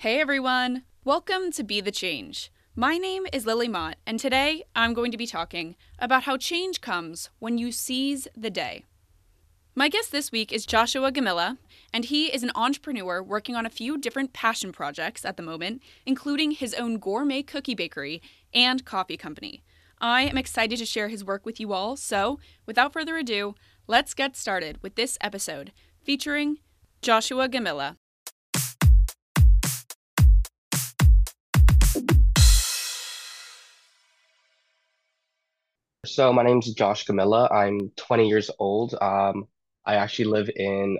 Hey everyone! Welcome to Be the Change. My name is Lily Mott, and today I'm going to be talking about how change comes when you seize the day. My guest this week is Joshua Gamilla, and he is an entrepreneur working on a few different passion projects at the moment, including his own gourmet cookie bakery and coffee company. I am excited to share his work with you all, so without further ado, let's get started with this episode featuring Joshua Gamilla. So my name is Josh Gamilla. I'm 20 years old. Um, I actually live in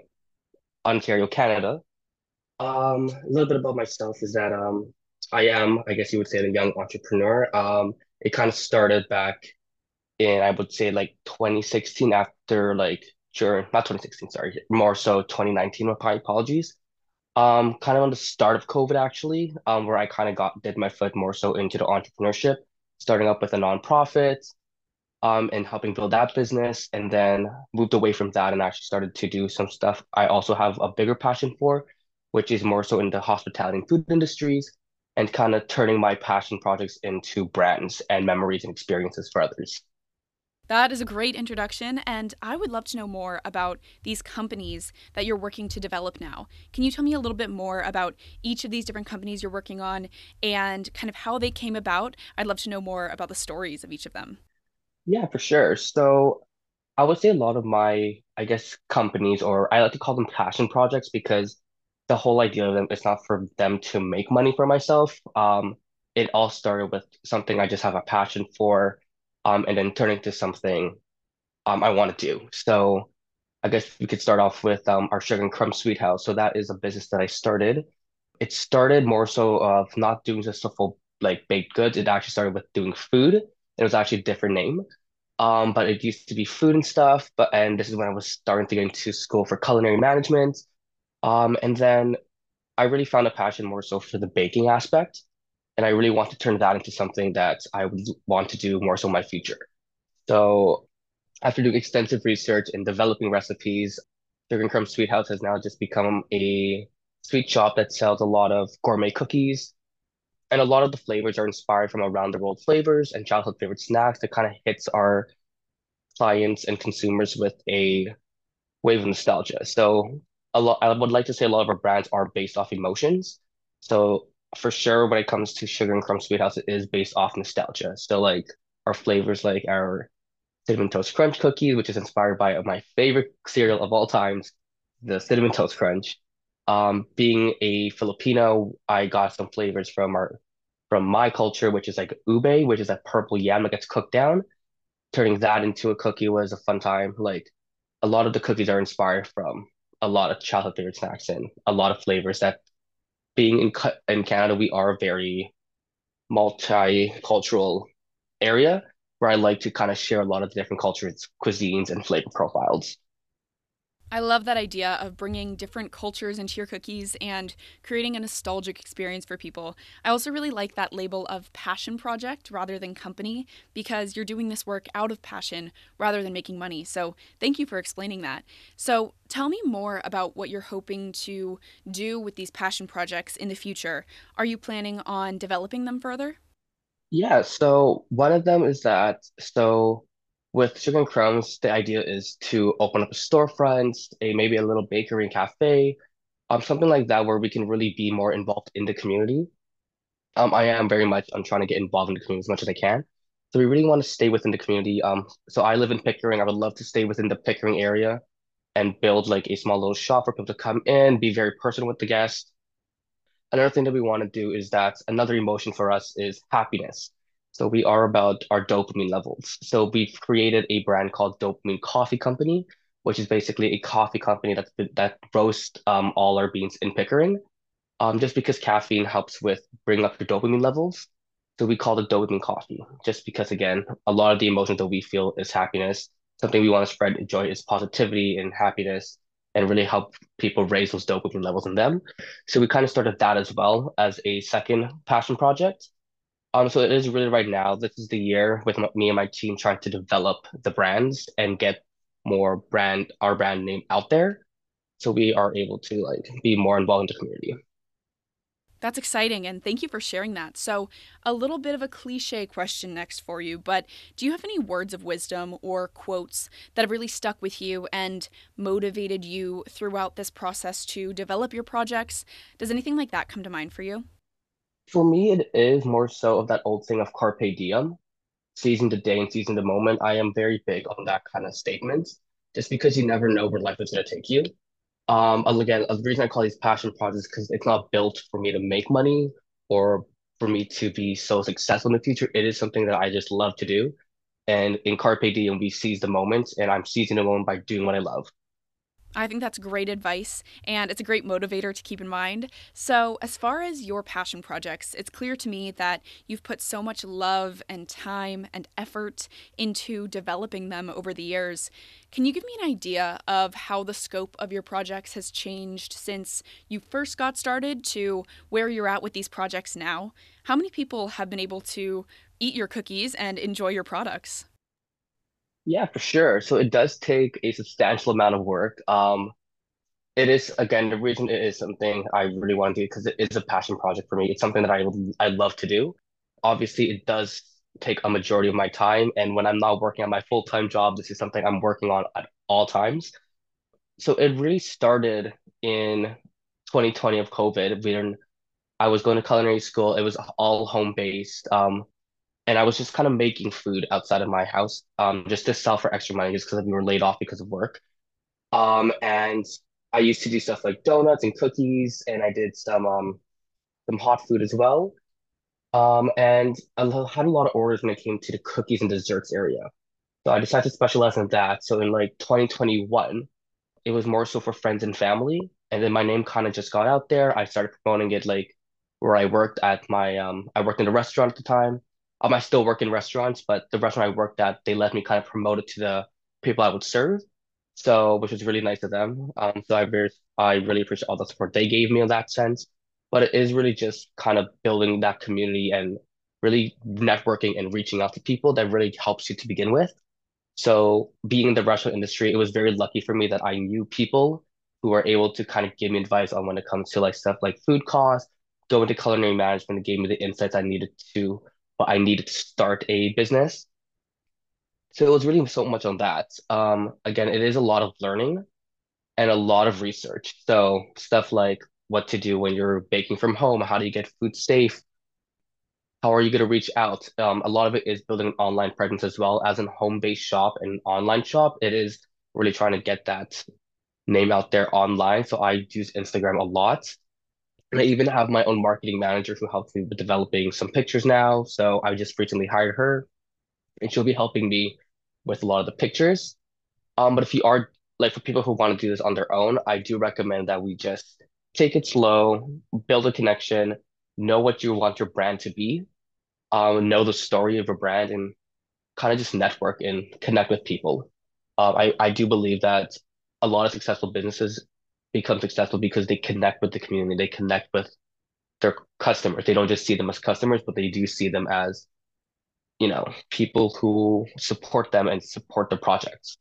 Ontario, Canada. Um, a little bit about myself is that um, I am, I guess you would say, a young entrepreneur. Um, it kind of started back in, I would say, like 2016 after like during, not 2016, sorry, more so 2019, with my apologies. Um, kind of on the start of COVID actually, um, where I kind of got did my foot more so into the entrepreneurship, starting up with a nonprofit um, and helping build that business, and then moved away from that and actually started to do some stuff I also have a bigger passion for, which is more so in the hospitality and food industries, and kind of turning my passion projects into brands and memories and experiences for others. That is a great introduction, and I would love to know more about these companies that you're working to develop now. Can you tell me a little bit more about each of these different companies you're working on and kind of how they came about? I'd love to know more about the stories of each of them. Yeah, for sure. So I would say a lot of my, I guess, companies, or I like to call them passion projects because the whole idea of them is not for them to make money for myself. Um, it all started with something I just have a passion for, um, and then turning to something um I want to do. So I guess we could start off with um our Sugar and Crumb Sweet House. So that is a business that I started. It started more so of not doing just a full like baked goods. It actually started with doing food. It was actually a different name. Um, but it used to be food and stuff. But and this is when I was starting to get into school for culinary management. Um, and then I really found a passion more so for the baking aspect, and I really want to turn that into something that I would want to do more so in my future. So after doing extensive research and developing recipes, Sugar and Crumb Sweet House has now just become a sweet shop that sells a lot of gourmet cookies. And a lot of the flavors are inspired from around the world flavors and childhood favorite snacks that kind of hits our clients and consumers with a wave of nostalgia. So a lot, I would like to say a lot of our brands are based off emotions. So for sure, when it comes to Sugar and Crumb Sweet House, it is based off nostalgia. So like our flavors, like our Cinnamon Toast Crunch cookies, which is inspired by my favorite cereal of all times, the Cinnamon Toast Crunch. Um, being a Filipino, I got some flavors from our from my culture, which is like ube, which is that purple yam that gets cooked down. Turning that into a cookie was a fun time. Like a lot of the cookies are inspired from a lot of childhood favorite snacks and a lot of flavors that being in in Canada, we are a very multicultural area where I like to kind of share a lot of the different cultures, cuisines, and flavor profiles. I love that idea of bringing different cultures into your cookies and creating a nostalgic experience for people. I also really like that label of passion project rather than company because you're doing this work out of passion rather than making money. So, thank you for explaining that. So, tell me more about what you're hoping to do with these passion projects in the future. Are you planning on developing them further? Yeah, so one of them is that so with Sugar and Crumbs, the idea is to open up a storefront, a maybe a little bakery and cafe, um, something like that where we can really be more involved in the community. Um, I am very much I'm trying to get involved in the community as much as I can. So we really want to stay within the community. Um, so I live in Pickering. I would love to stay within the Pickering area and build like a small little shop for people to come in, be very personal with the guests. Another thing that we want to do is that another emotion for us is happiness. So we are about our dopamine levels. So we've created a brand called Dopamine Coffee Company, which is basically a coffee company that that roasts um, all our beans in Pickering. Um, just because caffeine helps with bring up your dopamine levels. So we call it dopamine coffee, just because again, a lot of the emotions that we feel is happiness. Something we want to spread joy is positivity and happiness and really help people raise those dopamine levels in them. So we kind of started that as well as a second passion project. Um, so it is really right now. This is the year with me and my team trying to develop the brands and get more brand our brand name out there, so we are able to like be more involved in the community. That's exciting, and thank you for sharing that. So, a little bit of a cliche question next for you, but do you have any words of wisdom or quotes that have really stuck with you and motivated you throughout this process to develop your projects? Does anything like that come to mind for you? For me, it is more so of that old thing of carpe diem, seizing the day and seizing the moment. I am very big on that kind of statement, just because you never know where life is going to take you. Um, again, the reason I call these passion projects because it's not built for me to make money or for me to be so successful in the future. It is something that I just love to do. And in Carpe Diem, we seize the moment, and I'm seizing the moment by doing what I love. I think that's great advice, and it's a great motivator to keep in mind. So, as far as your passion projects, it's clear to me that you've put so much love and time and effort into developing them over the years. Can you give me an idea of how the scope of your projects has changed since you first got started to where you're at with these projects now? How many people have been able to eat your cookies and enjoy your products? Yeah, for sure. So it does take a substantial amount of work. Um, it is again the reason it is something I really want to do because it is a passion project for me. It's something that I I love to do. Obviously, it does take a majority of my time, and when I'm not working on my full-time job, this is something I'm working on at all times. So it really started in 2020 of COVID when I was going to culinary school. It was all home-based. Um, and I was just kind of making food outside of my house, um, just to sell for extra money, just because we were laid off because of work. Um, and I used to do stuff like donuts and cookies, and I did some um some hot food as well. Um, and I had a lot of orders when it came to the cookies and desserts area. So I decided to specialize in that. So in like 2021, it was more so for friends and family, and then my name kind of just got out there. I started promoting it like where I worked at my um I worked in a restaurant at the time um, I still work in restaurants, but the restaurant I worked at, they let me kind of promote it to the people I would serve. So, which was really nice of them. Um, so I very, I really appreciate all the support they gave me in that sense. But it is really just kind of building that community and really networking and reaching out to people that really helps you to begin with. So being in the restaurant industry, it was very lucky for me that I knew people who were able to kind of give me advice on when it comes to like stuff like food costs, go into culinary management and gave me the insights I needed to but I needed to start a business. So it was really so much on that. Um, again, it is a lot of learning and a lot of research. So stuff like what to do when you're baking from home, how do you get food safe? How are you going to reach out? Um, a lot of it is building an online presence as well as a home-based shop and online shop. It is really trying to get that name out there online. So I use Instagram a lot. I even have my own marketing manager who helps me with developing some pictures now. So I just recently hired her, and she'll be helping me with a lot of the pictures. Um, but if you are like for people who want to do this on their own, I do recommend that we just take it slow, build a connection, know what you want your brand to be, um, know the story of a brand, and kind of just network and connect with people. Uh, I I do believe that a lot of successful businesses become successful because they connect with the community, they connect with their customers. They don't just see them as customers, but they do see them as, you know, people who support them and support the projects.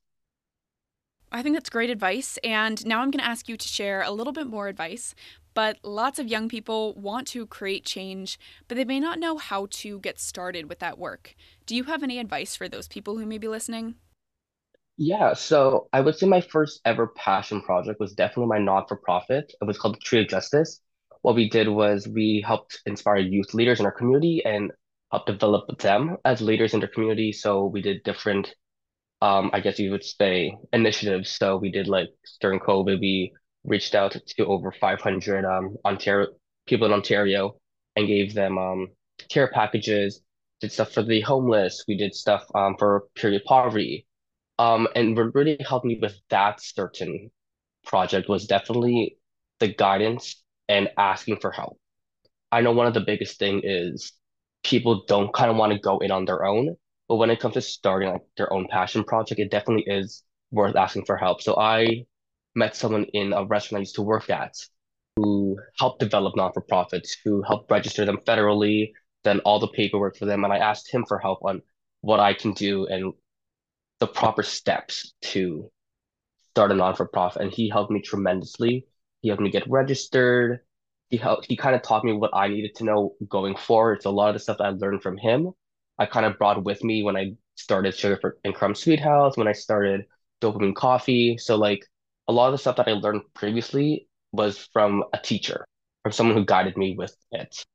I think that's great advice. And now I'm going to ask you to share a little bit more advice. But lots of young people want to create change, but they may not know how to get started with that work. Do you have any advice for those people who may be listening? Yeah, so I would say my first ever passion project was definitely my non-for-profit. It was called the Tree of Justice. What we did was we helped inspire youth leaders in our community and help develop them as leaders in their community. So we did different, um, I guess you would say, initiatives. So we did like during COVID, we reached out to over 500 um Ontario people in Ontario and gave them um care packages, did stuff for the homeless. We did stuff um for period poverty um, and what really helped me with that certain project was definitely the guidance and asking for help. I know one of the biggest thing is people don't kind of want to go in on their own, but when it comes to starting like their own passion project, it definitely is worth asking for help. So I met someone in a restaurant I used to work at who helped develop non-for-profits, who helped register them federally, then all the paperwork for them, and I asked him for help on what I can do and the proper steps to start a non-for-profit and he helped me tremendously he helped me get registered he helped he kind of taught me what I needed to know going forward. So a lot of the stuff that I learned from him, I kind of brought with me when I started Sugar and Crumb Sweet House, when I started Dopamine Coffee. So like a lot of the stuff that I learned previously was from a teacher, from someone who guided me with it.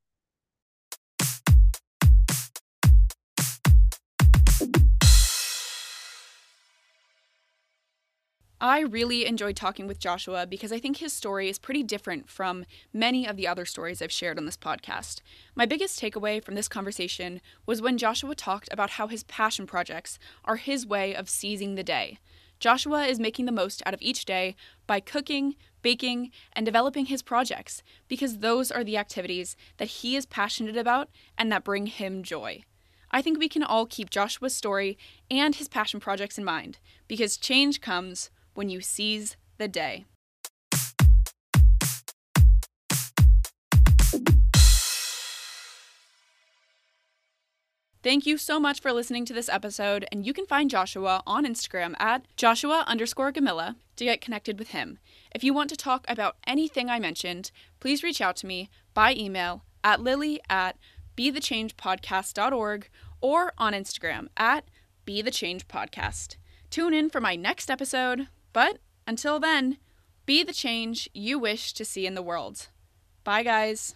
I really enjoyed talking with Joshua because I think his story is pretty different from many of the other stories I've shared on this podcast. My biggest takeaway from this conversation was when Joshua talked about how his passion projects are his way of seizing the day. Joshua is making the most out of each day by cooking, baking, and developing his projects because those are the activities that he is passionate about and that bring him joy. I think we can all keep Joshua's story and his passion projects in mind because change comes when you seize the day. Thank you so much for listening to this episode, and you can find Joshua on Instagram at Joshua underscore Gamilla to get connected with him. If you want to talk about anything I mentioned, please reach out to me by email at lily at bethechangepodcast.org or on Instagram at bethechangepodcast. Tune in for my next episode. But until then, be the change you wish to see in the world. Bye, guys.